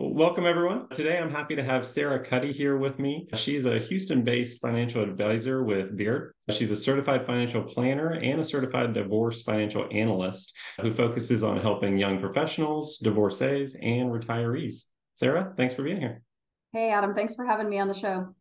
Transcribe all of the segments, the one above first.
Welcome, everyone. Today, I'm happy to have Sarah Cuddy here with me. She's a Houston based financial advisor with Baird. She's a certified financial planner and a certified divorce financial analyst who focuses on helping young professionals, divorcees, and retirees. Sarah, thanks for being here. Hey, Adam. Thanks for having me on the show.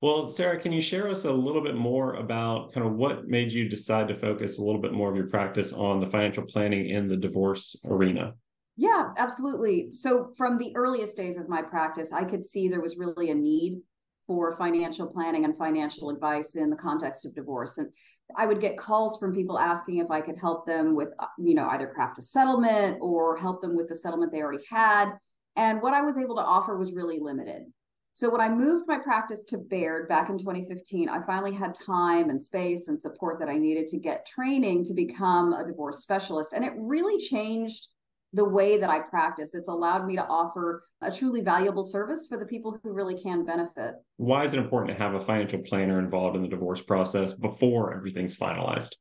Well, Sarah, can you share us a little bit more about kind of what made you decide to focus a little bit more of your practice on the financial planning in the divorce arena? Yeah, absolutely. So, from the earliest days of my practice, I could see there was really a need for financial planning and financial advice in the context of divorce. And I would get calls from people asking if I could help them with, uh, you know, either craft a settlement or help them with the settlement they already had. And what I was able to offer was really limited. So when I moved my practice to Baird back in 2015, I finally had time and space and support that I needed to get training to become a divorce specialist. And it really changed the way that I practice. It's allowed me to offer a truly valuable service for the people who really can benefit. Why is it important to have a financial planner involved in the divorce process before everything's finalized?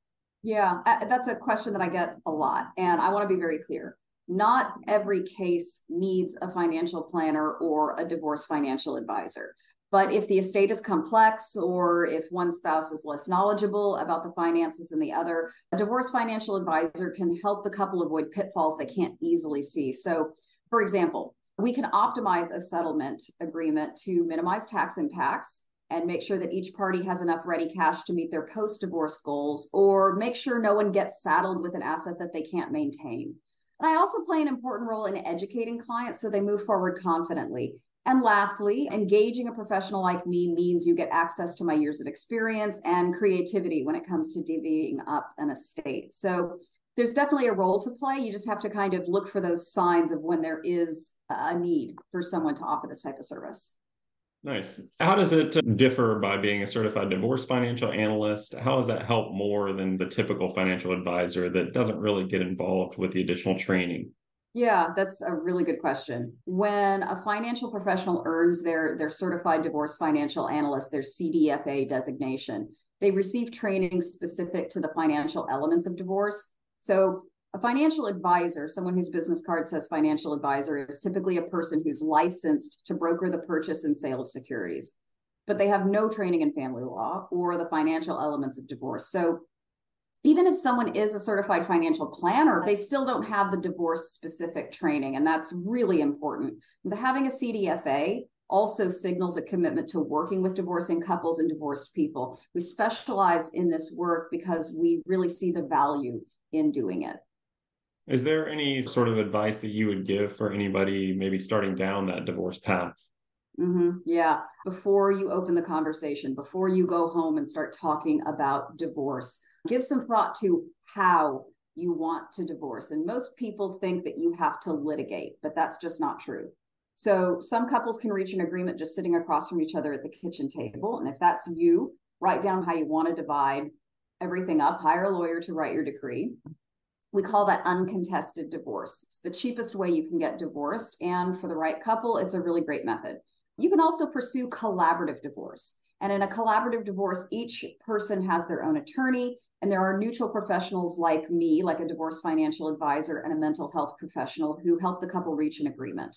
Yeah, uh, that's a question that I get a lot. And I want to be very clear. Not every case needs a financial planner or a divorce financial advisor. But if the estate is complex or if one spouse is less knowledgeable about the finances than the other, a divorce financial advisor can help the couple avoid pitfalls they can't easily see. So, for example, we can optimize a settlement agreement to minimize tax impacts and make sure that each party has enough ready cash to meet their post divorce goals or make sure no one gets saddled with an asset that they can't maintain. And I also play an important role in educating clients so they move forward confidently. And lastly, engaging a professional like me means you get access to my years of experience and creativity when it comes to divvying up an estate. So there's definitely a role to play. You just have to kind of look for those signs of when there is a need for someone to offer this type of service. Nice. How does it uh, differ by being a certified divorce financial analyst? How does that help more than the typical financial advisor that doesn't really get involved with the additional training? Yeah, that's a really good question. When a financial professional earns their, their certified divorce financial analyst, their CDFA designation, they receive training specific to the financial elements of divorce. So, a financial advisor, someone whose business card says financial advisor, is typically a person who's licensed to broker the purchase and sale of securities, but they have no training in family law or the financial elements of divorce. So, even if someone is a certified financial planner, they still don't have the divorce specific training. And that's really important. The, having a CDFA also signals a commitment to working with divorcing couples and divorced people. We specialize in this work because we really see the value in doing it. Is there any sort of advice that you would give for anybody maybe starting down that divorce path? Mm-hmm. Yeah. Before you open the conversation, before you go home and start talking about divorce, give some thought to how you want to divorce. And most people think that you have to litigate, but that's just not true. So some couples can reach an agreement just sitting across from each other at the kitchen table. And if that's you, write down how you want to divide everything up, hire a lawyer to write your decree. We call that uncontested divorce. It's the cheapest way you can get divorced. And for the right couple, it's a really great method. You can also pursue collaborative divorce. And in a collaborative divorce, each person has their own attorney and there are neutral professionals like me, like a divorce financial advisor and a mental health professional who help the couple reach an agreement.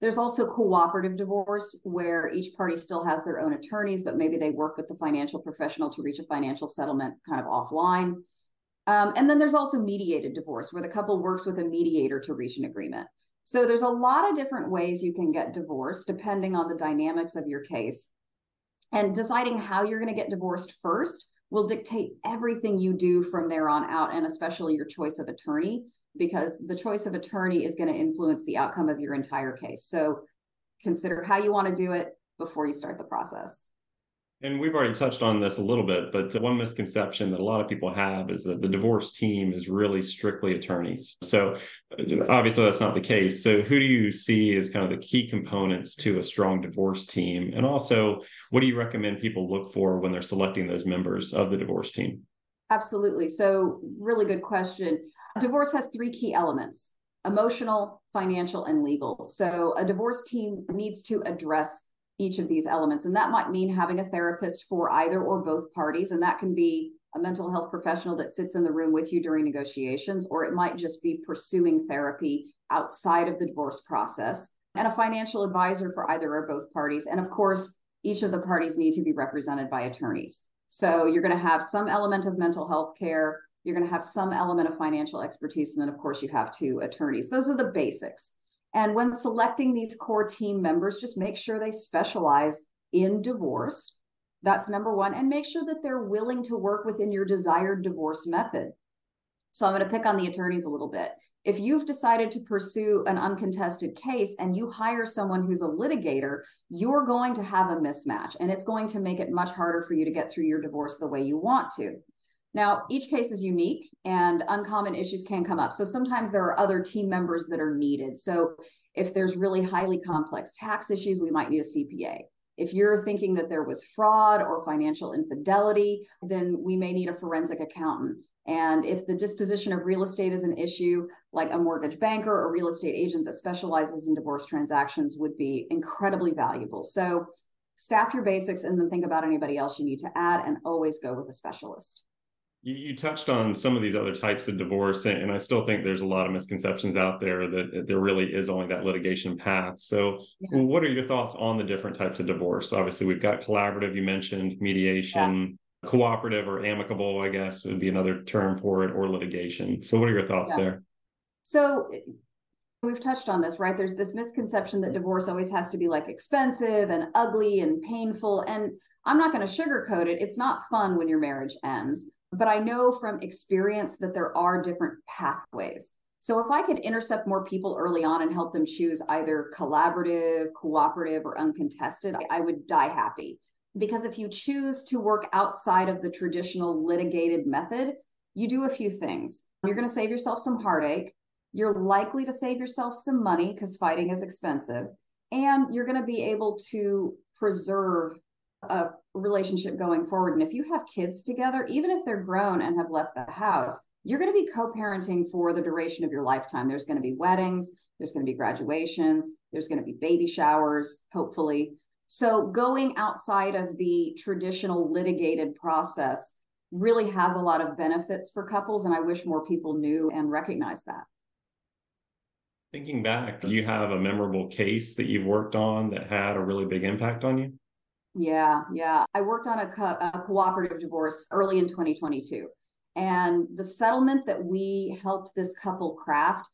There's also cooperative divorce where each party still has their own attorneys, but maybe they work with the financial professional to reach a financial settlement kind of offline. Um, and then there's also mediated divorce where the couple works with a mediator to reach an agreement. So there's a lot of different ways you can get divorced depending on the dynamics of your case. And deciding how you're going to get divorced first will dictate everything you do from there on out, and especially your choice of attorney, because the choice of attorney is going to influence the outcome of your entire case. So consider how you want to do it before you start the process. And we've already touched on this a little bit, but one misconception that a lot of people have is that the divorce team is really strictly attorneys. So obviously that's not the case. So who do you see as kind of the key components to a strong divorce team? And also, what do you recommend people look for when they're selecting those members of the divorce team? Absolutely. So, really good question. Divorce has three key elements emotional, financial, and legal. So, a divorce team needs to address each of these elements. And that might mean having a therapist for either or both parties. And that can be a mental health professional that sits in the room with you during negotiations, or it might just be pursuing therapy outside of the divorce process. and a financial advisor for either or both parties. And of course, each of the parties need to be represented by attorneys. So you're going to have some element of mental health care, you're going to have some element of financial expertise, and then, of course, you have two attorneys. Those are the basics. And when selecting these core team members, just make sure they specialize in divorce. That's number one. And make sure that they're willing to work within your desired divorce method. So I'm going to pick on the attorneys a little bit. If you've decided to pursue an uncontested case and you hire someone who's a litigator, you're going to have a mismatch and it's going to make it much harder for you to get through your divorce the way you want to. Now, each case is unique and uncommon issues can come up. So sometimes there are other team members that are needed. So if there's really highly complex tax issues, we might need a CPA. If you're thinking that there was fraud or financial infidelity, then we may need a forensic accountant. And if the disposition of real estate is an issue, like a mortgage banker or real estate agent that specializes in divorce transactions would be incredibly valuable. So staff your basics and then think about anybody else you need to add and always go with a specialist. You, you touched on some of these other types of divorce, and, and, I still think there's a lot of misconceptions out there that there really is only that litigation path. So, yeah. what are your thoughts on the different types of divorce? Obviously, we've got collaborative, you mentioned mediation. Yeah cooperative or amicable, I guess would be another term for it, or litigation. So, what are your thoughts yeah. there? So, we've touched on this, right? There's this misconception that divorce always has to be like expensive and ugly and painful. And I'm not going to sugarcoat it. It's not fun when your marriage ends. But I know from experience that there are different pathways. So if I could intercept more people early on and help them choose either collaborative, cooperative, or uncontested, I would die happy. Because if you choose to work outside of the traditional litigated method, you do a few things. You're going to save yourself some heartache. You're likely to save yourself some money because fighting is expensive. And you're going to be able to preserve a relationship going forward. And if you have kids together, even if they're grown and have left the house, you're going to be co parenting for the duration of your lifetime. There's going to be weddings, there's going to be graduations, there's going to be baby showers, hopefully. So going outside of the traditional litigated process really has a lot of benefits for couples. And I wish more people knew and recognized that. Thinking back, do you have a memorable case that you've worked on that had a really big impact on you? Yeah, yeah. I worked on a, co- a cooperative divorce early in 2022. And the settlement that we helped this couple craft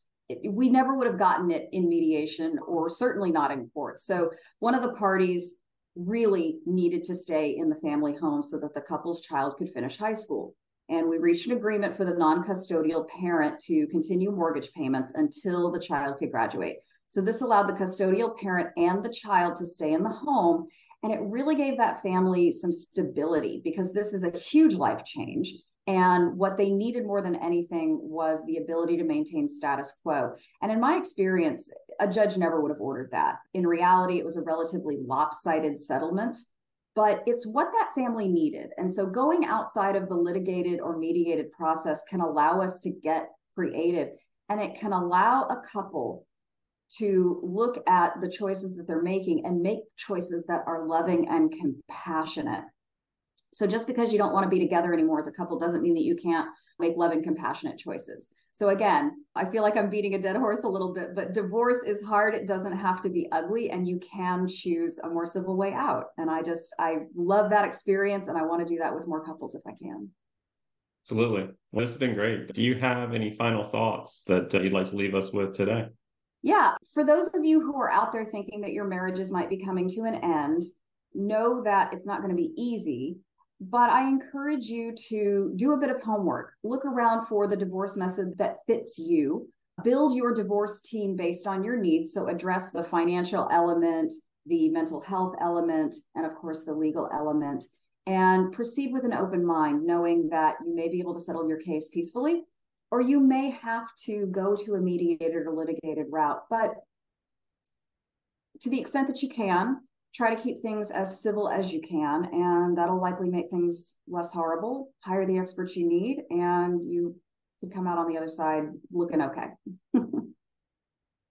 we never would have gotten it in mediation or certainly not in court. So one of the parties really needed to stay in the family home so that the couple's child could finish high school. And we reached an agreement for the non custodial parent to continue mortgage payments until the child could graduate. So this allowed the custodial parent and the child to stay in the home. And it really gave that family some stability because this is a huge life change. And what they needed more than anything was the ability to maintain status quo. And in my experience, a judge never would have ordered that. In reality, it was a relatively lopsided settlement, but it's what that family needed. And so going outside of the litigated or mediated process can allow us to get creative and it can allow a couple to look at the choices that they're making and make choices that are loving and compassionate so just because you don't want to be together anymore as a couple doesn't mean that you can't make loving, compassionate choices. So again, I feel like I'm beating a dead horse a little bit, but divorce is hard. It doesn't have to be ugly and you can choose a more civil way out. And I just I love that experience and I want to do that with more couples if I can. Absolutely. Well, this has been great. Do you have any final thoughts that uh, you'd like to leave us with today? Yeah, for those of you who are out there thinking that your marriages might be coming to an end, know that it's not going to be easy but I encourage you to do a bit of homework. Look around for the divorce method that fits you. Build your divorce team based on your needs. So, address the financial element, the mental health element, and of course, the legal element. And proceed with an open mind, knowing that you may be able to settle your case peacefully, or you may have to go to a mediated or litigated route. But to the extent that you can, try to keep things as civil as you can, and that'll likely make things less horrible. Hire the experts you need, and you could come out on the other side looking okay.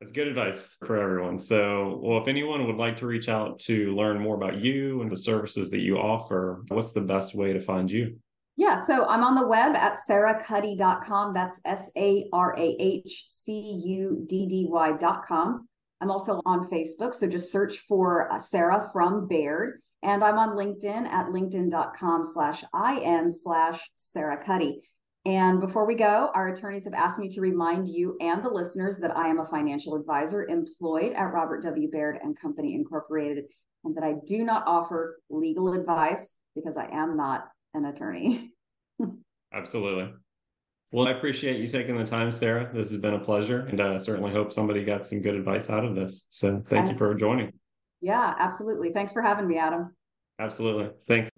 That's good advice for everyone. So, well, if anyone would like to reach out to learn more about you and the services that you offer, what's the best way to find you? Yeah, so I'm on the web at sarahcuddy.com. That's S A R A H C U D D Y.com. I'm also on Facebook. So just search for uh, Sarah from Baird. And I'm on LinkedIn at linkedin.com slash IN slash Sarah Cuddy. And before we go, our attorneys have asked me to remind you and the listeners that I am a financial advisor employed at Robert W. Baird and Company Incorporated, and that I do not offer legal advice because I am not an attorney. Absolutely. Well, I appreciate you taking the time, Sarah. This has been a pleasure, and I certainly hope somebody got some good advice out of this. So thank you for joining. Yeah, absolutely. Thanks for having me, Adam. Absolutely. Thanks.